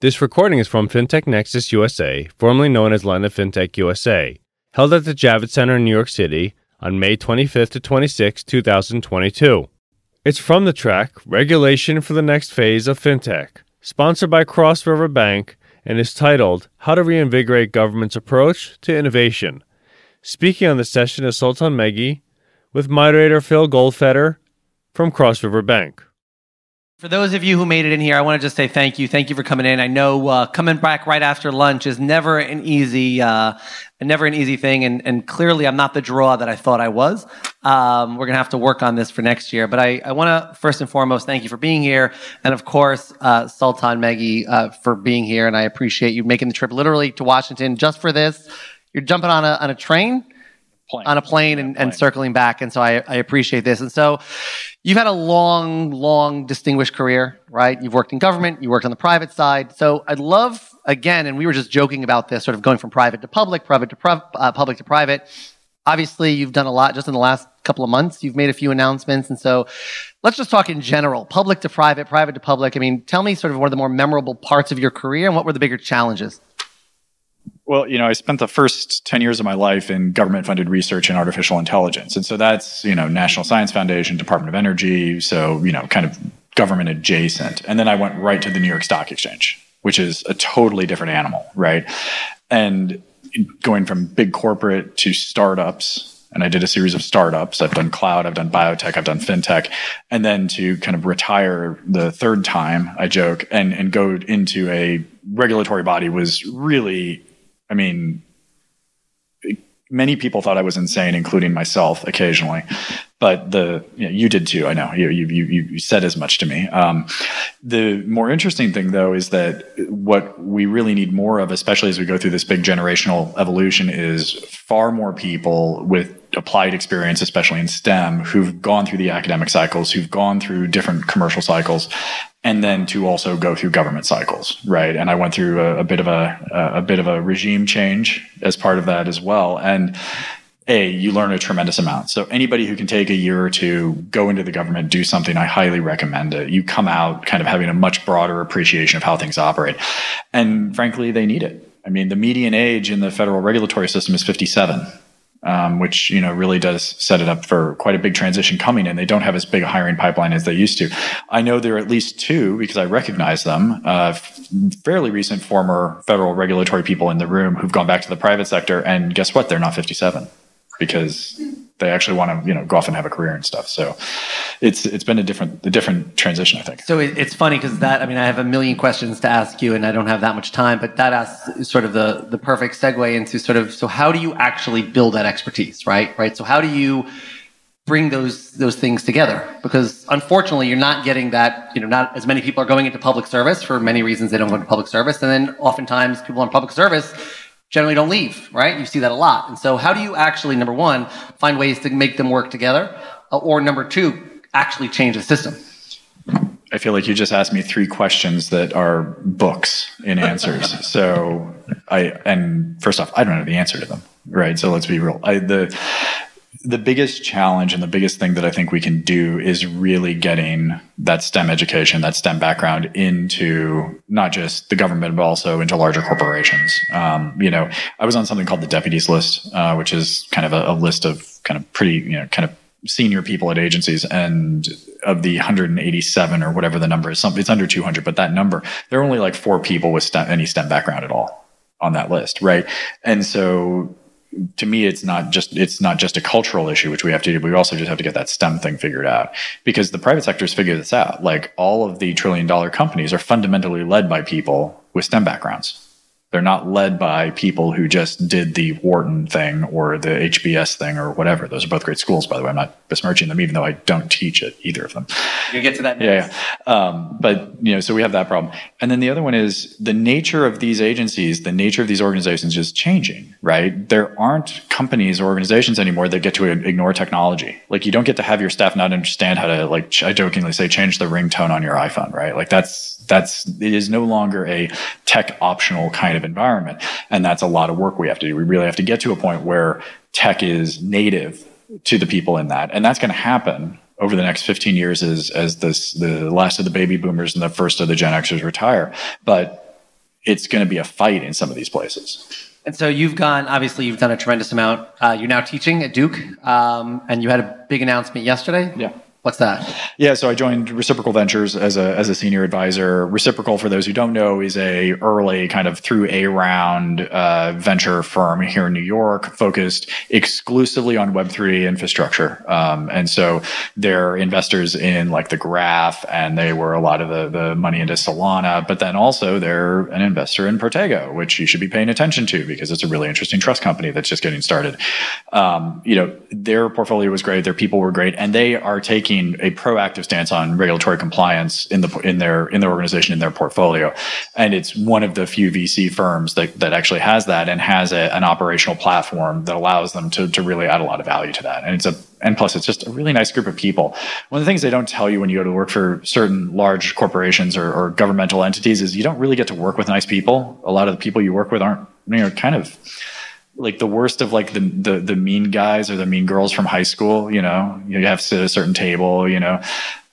This recording is from FinTech Nexus USA, formerly known as LendIt FinTech USA, held at the Javits Center in New York City on May 25th to 26, 2022. It's from the track Regulation for the Next Phase of FinTech, sponsored by Cross River Bank, and is titled How to Reinvigorate Government's Approach to Innovation. Speaking on the session is Sultan Meghji, with moderator Phil Goldfeder from Cross River Bank. For those of you who made it in here, I want to just say thank you. Thank you for coming in. I know uh, coming back right after lunch is never an easy, uh, never an easy thing, and, and clearly I'm not the draw that I thought I was. Um, we're gonna have to work on this for next year. But I, I want to first and foremost thank you for being here, and of course uh, Sultan Meghji uh, for being here. And I appreciate you making the trip literally to Washington just for this. You're jumping on a on a train plane. on a plane and, and circling back. And so I, I appreciate this. And so you've had a long, long, distinguished career, right? You've worked in government, you worked on the private side. So I'd love, again, and we were just joking about this, sort of going from private to public, private to prov- uh, public to private. Obviously, you've done a lot just in the last couple of months. You've made a few announcements. And so let's just talk in general public to private, private to public. I mean, tell me sort of what are the more memorable parts of your career and what were the bigger challenges? Well, you know, I spent the first 10 years of my life in government funded research in artificial intelligence. And so that's, you know, National Science Foundation, Department of Energy, so, you know, kind of government adjacent. And then I went right to the New York Stock Exchange, which is a totally different animal, right? And going from big corporate to startups, and I did a series of startups. I've done cloud, I've done biotech, I've done fintech, and then to kind of retire the third time, I joke, and and go into a regulatory body was really I mean, many people thought I was insane, including myself occasionally. But the you, know, you did too. I know you you you, you said as much to me. Um, the more interesting thing, though, is that what we really need more of, especially as we go through this big generational evolution, is far more people with applied experience, especially in STEM, who've gone through the academic cycles, who've gone through different commercial cycles, and then to also go through government cycles, right? And I went through a, a bit of a, a bit of a regime change as part of that as well, and a you learn a tremendous amount. So anybody who can take a year or two go into the government do something i highly recommend it. You come out kind of having a much broader appreciation of how things operate. And frankly they need it. I mean the median age in the federal regulatory system is 57 um, which you know really does set it up for quite a big transition coming and they don't have as big a hiring pipeline as they used to. I know there are at least two because i recognize them uh, fairly recent former federal regulatory people in the room who've gone back to the private sector and guess what? They're not 57 because they actually want to you know go off and have a career and stuff. So it's it's been a different a different transition i think. So it, it's funny because that i mean i have a million questions to ask you and i don't have that much time but that asks sort of the the perfect segue into sort of so how do you actually build that expertise right? Right? So how do you bring those those things together? Because unfortunately you're not getting that you know not as many people are going into public service for many reasons they don't go into public service. And then oftentimes people in public service generally don't leave, right? You see that a lot. And so, how do you actually, number one, find ways to make them work together? Uh, or number two, actually change the system? I feel like you just asked me three questions that are books in answers. so I and first off, I don't know the answer to them, right? So let's be real. I the the biggest challenge and the biggest thing that I think we can do is really getting that STEM education, that STEM background into not just the government, but also into larger corporations. Um, you know, I was on something called the deputies list, uh, which is kind of a, a list of kind of pretty, you know, kind of senior people at agencies and of the 187 or whatever the number is something it's under 200 but that number there are only like four people with STEM, any STEM background at all on that list right and so to me it's not just it's not just a cultural issue which we have to do we also just have to get that stem thing figured out. Because the private sector's figured this out. Like all of the trillion dollar companies are fundamentally led by people with stem backgrounds they're not led by people who just did the Wharton thing or the HBS thing or whatever. Those are both great schools, by the way. I'm not besmirching them, even though I don't teach at either of them. You get to that. Next. Yeah, yeah. Um, but you know, so we have that problem. And then the other one is the nature of these agencies, the nature of these organizations is changing. Right? There aren't companies or organizations anymore that get to ignore technology. Like you don't get to have your staff not understand how to, like I jokingly say, change the ringtone on your iPhone. Right? Like that's that's it is no longer a tech optional kind of environment and that's a lot of work we have to do we really have to get to a point where tech is native to the people in that and that's going to happen over the next 15 years as as this the last of the baby boomers and the first of the gen xers retire but it's going to be a fight in some of these places. And so you've gone, obviously, you've done a tremendous amount. Uh, you're now teaching at Duke, um, and you had a big announcement yesterday. Yeah. What's that? Yeah, so I joined Reciprocal Ventures as a as a senior advisor. Reciprocal, for those who don't know, is a early kind of through a round uh, venture firm here in New York, focused exclusively on Web three infrastructure. Um, and so they're investors in like the Graph, and they were a lot of the the money into Solana. But then also they're an investor in Protego, which you should be paying attention to because it's a really interesting trust company that's just getting started. Um, you know, their portfolio was great, their people were great, and they are taking taking a proactive stance on regulatory compliance in the in their in their organization in their portfolio, and it's one of the few VC firms that that actually has that and has a, an operational platform that allows them to to really add a lot of value to that. And it's a and plus it's just a really nice group of people. One of the things they don't tell you when you go to work for certain large corporations or, or governmental entities is you don't really get to work with nice people. A lot of the people you work with aren't you know kind of like the worst of like the, the the mean guys or the mean girls from high school. You know, you have to sit at a certain table. You know,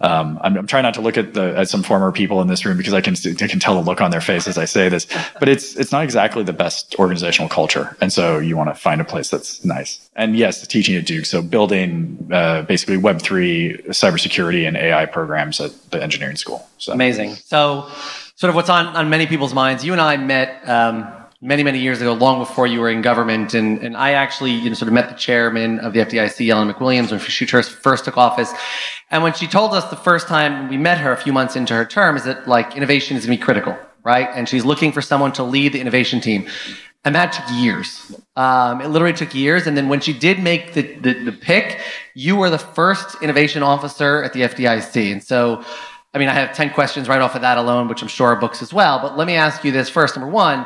um, I'm, I'm, trying not to look at the at some former people in this room because I can I can tell the look on their face as I say this. But it's it's not exactly the best organizational culture, and so you want to find a place that's nice. And yes, teaching at Duke, so building uh, basically Web three cybersecurity and AI programs at the engineering school. So amazing. So, sort of what's on on many people's minds. You and I met. Um, many, many years ago, long before you were in government. And, and I actually, you know, sort of met the chairman of the FDIC, Ellen McWilliams, when she first took office. And when she told us the first time we met her a few months into her term is that like innovation is going to be critical, right? And she's looking for someone to lead the innovation team. And that took years. Um, it literally took years. And then when she did make the, the, the pick, you were the first innovation officer at the FDIC. And so, I mean, I have 10 questions right off of that alone, which I'm sure are books as well. But let me ask you this first. Number one,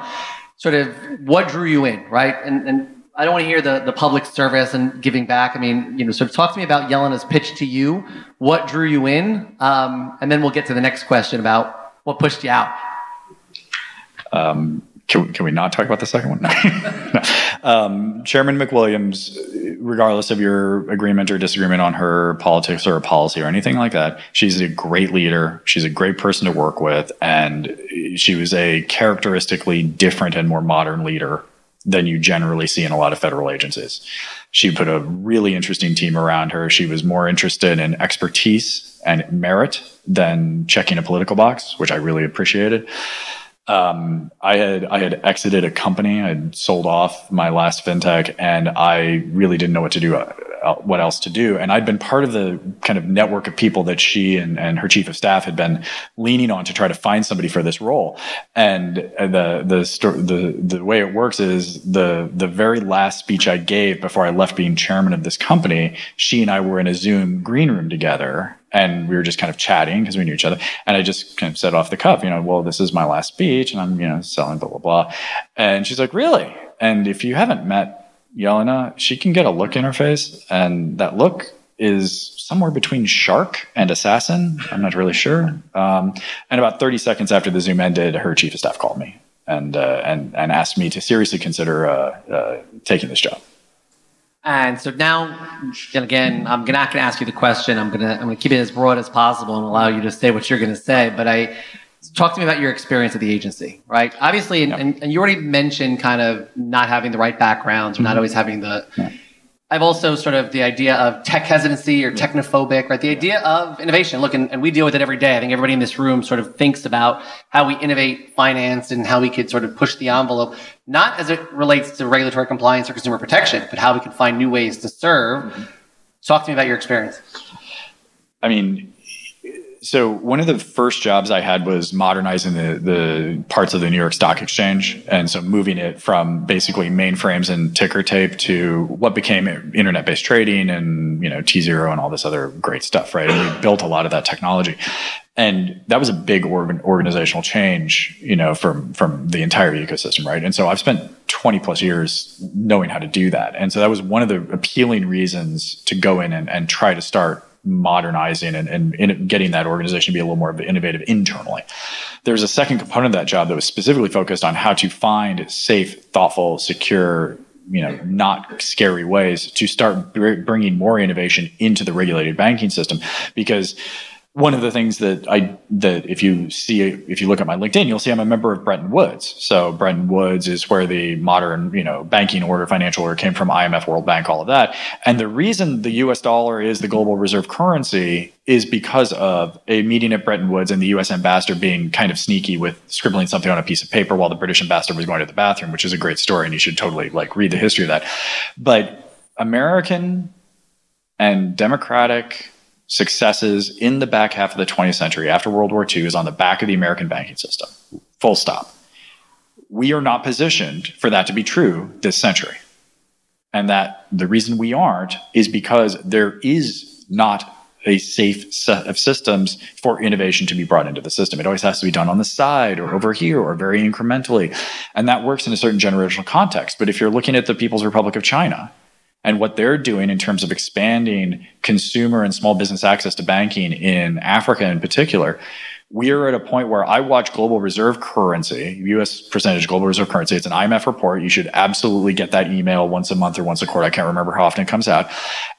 sort of what drew you in, right? And, and I don't want to hear the, the public service and giving back. I mean, you know, sort of talk to me about Jelena's pitch to you. What drew you in? Um, and then we'll get to the next question about what pushed you out. Um, can, can we not talk about the second one? no. um, Chairman McWilliams, regardless of your agreement or disagreement on her politics or policy or anything like that, she's a great leader. She's a great person to work with. And she was a characteristically different and more modern leader than you generally see in a lot of federal agencies. She put a really interesting team around her. She was more interested in expertise and merit than checking a political box, which I really appreciated um, I had I had exited a company. I had sold off my last fintech, and I really didn't know what to do, what else to do. And I'd been part of the kind of network of people that she and, and her chief of staff had been leaning on to try to find somebody for this role. And uh, the the sto- the the way it works is the the very last speech I gave before I left being chairman of this company, she and I were in a Zoom green room together and we were just kind of chatting because we knew each other. And I just kind of said off the cuff, you know, well, this is my last speech, and I'm, you know, selling blah blah blah. And she's like, really? And if you haven't met Jelena, she can get a look in her face, and that look is somewhere between shark and assassin. I'm not really sure. Um, and about 30 seconds after the Zoom ended, her chief of staff called me and uh, and and asked me to seriously consider uh, uh, taking this job. And so now, and again, I'm not going to ask you the question. I'm going to I'm going to keep it as broad as possible and allow you to say what you're going to say. But I talk to me about your experience at the agency, right? Obviously, and, and, and, you already mentioned kind of not having the right backgrounds or not mm-hmm. always having the yeah. I've also sort of the idea of tech hesitancy or technophobic, right? The idea of innovation. Look, and, and, we deal with it every day. I think everybody in this room sort of thinks about how we innovate finance and how we could sort of push the envelope, not as it relates to regulatory compliance or consumer protection, but how we can find new ways to serve. Mm-hmm. Talk to me about your experience. I mean, so one of the first jobs I had was modernizing the, the parts of the New York Stock Exchange, and so moving it from basically mainframes and ticker tape to what became internet-based trading and you know T zero and all this other great stuff, right? And we built a lot of that technology, and that was a big organ, organizational change, you know, from from the entire ecosystem, right? And so I've spent 20 plus years knowing how to do that, and so that was one of the appealing reasons to go in and, and try to start modernizing and, and, and, getting that organization to be a little more innovative internally. There's a second component of that job that was specifically focused on how to find safe, thoughtful, secure, you know, not scary ways to start bringing more innovation into the regulated banking system because one of the things that I that if you see if you look at my LinkedIn, you'll see I'm a member of Bretton Woods. So Bretton Woods is where the modern you know banking order, financial order came from, IMF, World Bank, all of that. And the reason the U.S. dollar is the global reserve currency is because of a meeting at Bretton Woods and the U.S. ambassador being kind of sneaky with scribbling something on a piece of paper while the British ambassador was going to the bathroom, which is a great story, and you should totally like read the history of that. But American and democratic successes in the back half of the 20th century after World War II is on the back of the American banking system. Full stop. We are not positioned for that to be true this century. And that the reason we aren't is because there is not a safe set of systems for innovation to be brought into the system. It always has to be done on the side or over here or very incrementally. And that works in a certain generational context. But if you're looking at the People's Republic of China, and what they're doing in terms of expanding consumer and small business access to banking in Africa in particular, we are at a point where I watch global reserve currency, US percentage global reserve currency. It's an IMF report. You should absolutely get that email once a month or once a quarter. I can't remember how often it comes out.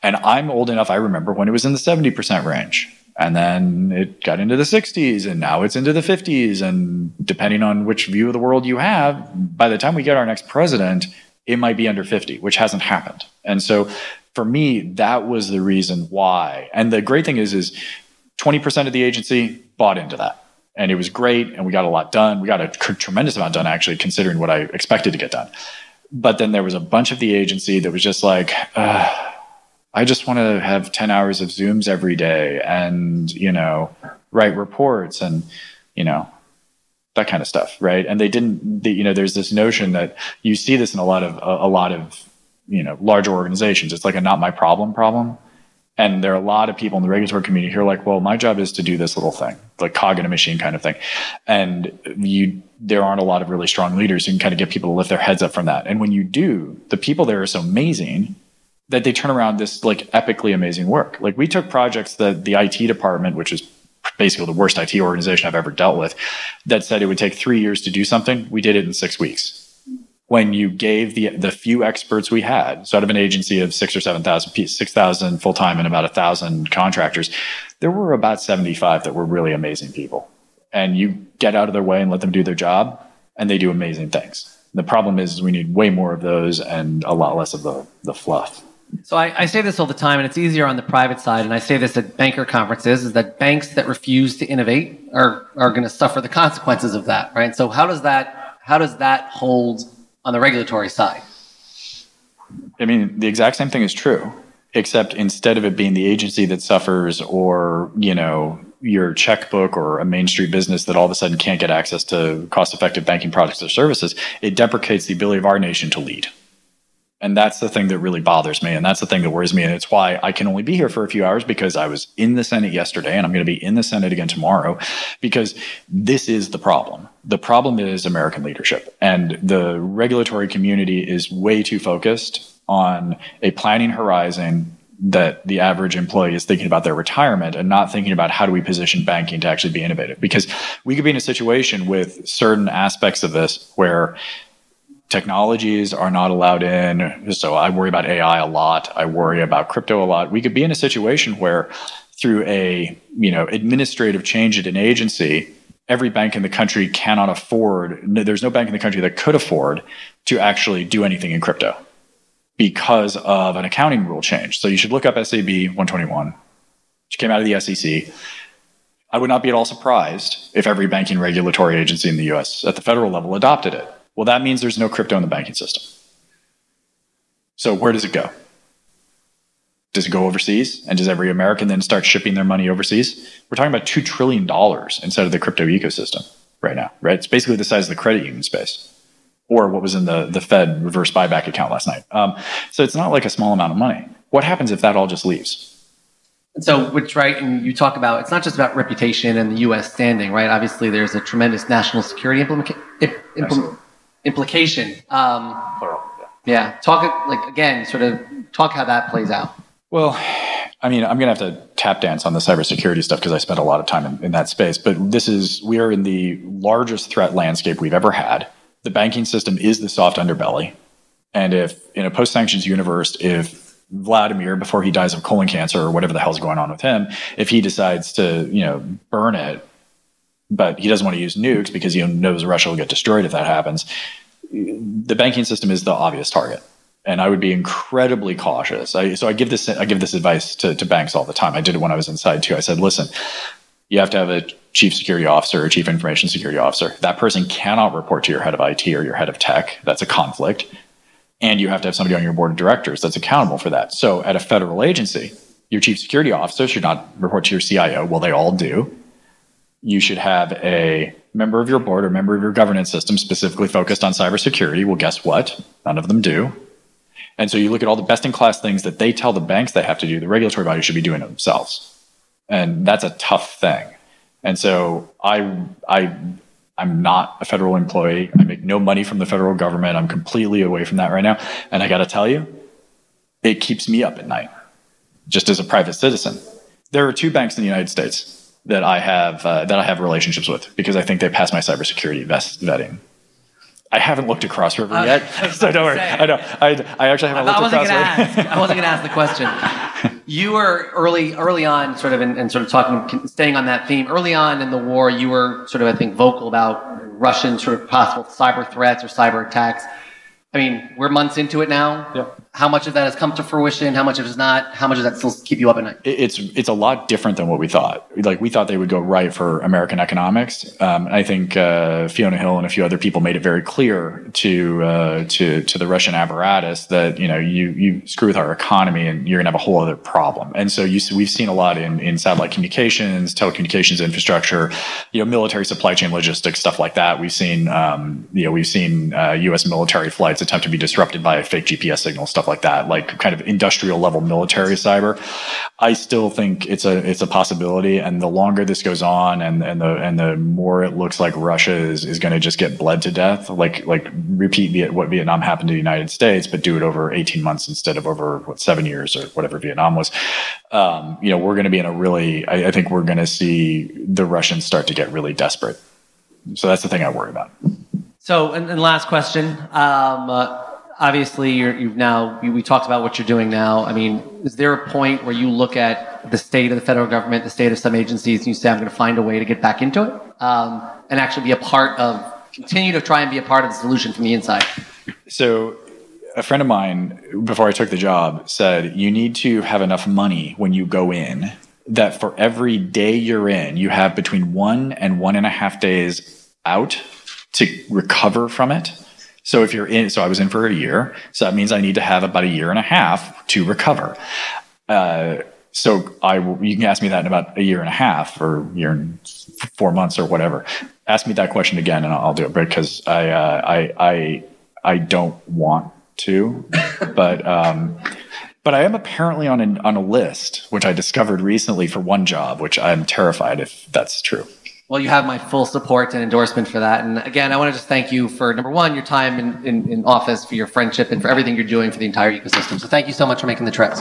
And I'm old enough, I remember when it was in the 70% range. And then it got into the 60s and now it's into the 50s. And depending on which view of the world you have, by the time we get our next president, it might be under 50, which hasn't happened. And so for me, that was the reason why. And the great thing is, is 20% of the agency bought into that. And it was great. And we got a lot done. We got a tremendous amount done, actually, considering what I expected to get done. But then there was a bunch of the agency that was just like, I just want to have 10 hours of Zooms every day and, you know, write reports and, you know, that kind of stuff, right? And they didn't, they, you know, there's this notion that you see this in a lot of a, a, lot of you know larger organizations. It's like a not my problem problem. And there are a lot of people in the regulatory community who are like, well, my job is to do this little thing, like cog in a machine kind of thing. And you, there aren't a lot of really strong leaders who can kind of get people to lift their heads up from that. And when you do, the people there are so amazing that they turn around this like epically amazing work. Like we took projects that the IT department, which is basically the worst IT organization I've ever dealt with, that said it would take three years to do something. We did it in six weeks. When you gave the the few experts we had, so out of an agency of six or seven thousand, six thousand full time and about a thousand contractors, there were about seventy five that were really amazing people. And you get out of their way and let them do their job, and they do amazing things. The problem is, is we need way more of those and a lot less of the the fluff. So I, I, say this all the time, and it's easier on the private side, and I say this at banker conferences, is that banks that refuse to innovate are are going to suffer the consequences of that, right? So how does that how does that hold on the regulatory side? I mean, the exact same thing is true, except instead of it being the agency that suffers, or you know, your checkbook or a main street business that all of a sudden can't get access to cost effective banking products or services, it deprecates the ability of our nation to lead. And that's the thing that really bothers me. And that's the thing that worries me. And it's why I can only be here for a few hours because I was in the Senate yesterday and I'm going to be in the Senate again tomorrow because this is the problem. The problem is American leadership. And the regulatory community is way too focused on a planning horizon that the average employee is thinking about their retirement and not thinking about how do we position banking to actually be innovative. Because we could be in a situation with certain aspects of this where technologies are not allowed in. So I worry about AI a lot. I worry about crypto a lot. We could be in a situation where through a, you know, administrative change at an agency, every bank in the country cannot afford, there's no bank in the country that could afford to actually do anything in crypto because of an accounting rule change. So you should look up SAB 121, which came out of the SEC. I would not be at all surprised if every banking regulatory agency in the US at the federal level adopted it. Well, that means there's no crypto in the banking system. So where does it go? Does it go overseas? And does every American then start shipping their money overseas? We're talking about $2 trillion inside of the crypto ecosystem right now, right? It's basically the size of the credit union space or what was in the, the Fed reverse buyback account last night. Um, so it's not like a small amount of money. What happens if that all just leaves? So, which, right, and you talk about, it's not just about reputation and the U.S. standing, right? Obviously, there's a tremendous national security implement, implement, implication. Um, Plural. Yeah. Talk like again, sort of talk how that plays out. Well, I mean, I'm going to have to tap dance on the cybersecurity stuff because I spent a lot of time in, in that space. But this is we are in the largest threat landscape we've ever had. The banking system is the soft underbelly, and if in a post-sanctions universe, if Vladimir before he dies of colon cancer or whatever the hell's going on with him, if he decides to, you know, burn it, but he doesn't want to use nukes mm-hmm. because he knows Russia will get destroyed if that happens, the banking system is the obvious target. And I would be incredibly cautious. I, so I give this I give this advice to, to banks all the time. I did it when I was inside too. I said, listen, you have to have a chief security officer or chief information security officer. That person cannot report to your head of IT or your head of tech. That's a conflict and you have to have somebody on your board of directors that's accountable for that. So at a federal agency, your chief security officer should not report to your CIO. Well, they all do. You should have a member of your board or member of your governance system specifically focused on cybersecurity. Well, guess what? None of them do. And so you look at all the best in class things that they tell the banks they have to do, the regulatory bodies should be doing it themselves. And that's a tough thing. And so I, I I'm not a federal employee. I make no money from the federal government. I'm completely away from that right now. And I got to tell you, it keeps me up at night, just as a private citizen. There are two banks in the United States that I have uh, that I have relationships with because I think they pass my cybersecurity vest vetting. I haven't looked at Cross River yet, so don't worry. I know. I, I actually haven't I, looked I at Cross River. I wasn't going to ask the question. You were early, early on, sort of, and sort of talking, staying on that theme. Early on in the war, you were sort of, I think, vocal about Russian sort of possible cyber threats or cyber attacks. I mean, we're months into it now. Yep how much of that has come to fruition how much of it is not how much does that still keep you up at night? It's it's a lot different than what we thought. Like we thought they would go right for american economics. Um, i think uh, fiona hill and a few other people made it very clear to uh, to to the russian apparatus that you know you you screw with our economy and you're to have a whole other problem. And so you we've seen a lot in in satellite communications telecommunications infrastructure you know military supply chain logistics stuff like that. We've seen um, you know we've seen uh, us military flights attempt to be disrupted by a fake gps signal stuff stuff like that, like kind of industrial level military cyber. I still think it's a it's a possibility, and the longer this goes on, and and the and the more it looks like Russia is is going to just get bled to death, like like repeat what Vietnam happened to the United States, but do it over eighteen months instead of over what seven years or whatever Vietnam was. Um, you know, we're going to be in a really. I, I think we're going to see the Russians start to get really desperate. So that's the thing I worry about. So, and, and last question. Um, uh, obviously you have now we talked about what you're doing now. I mean is there a point where you look at the state of the federal government the state of some agencies and you say i'm going to find a way to get back into it um, and actually be a part of continue to try and be a part of the solution from the inside? So a friend of mine before i took the job said you need to have enough money when you go in that for every day you're in you have between one and one and a half days out to recover from it so if you're in, so I was in for a year. So that means I need to have about a year and a half to recover. Uh, so I, you can ask me that in about a year and a half or year and four months or whatever. Ask me that question again, and I'll do it because I, uh, I, I, I don't want to, but, um, but I am apparently on a, on a list, which I discovered recently for one job, which I'm terrified if that's true. Well, you have my full support and endorsement for that. And again, I want to just thank you for number one, your time in, in, in office, for your friendship, and for everything you're doing for the entire ecosystem. So thank you so much for making the trip.